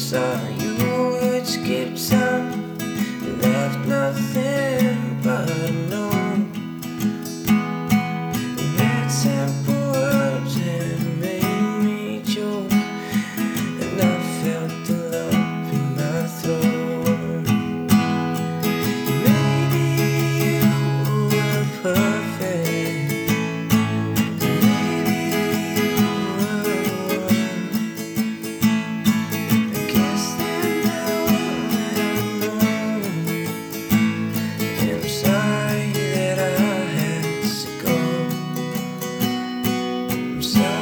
So himself.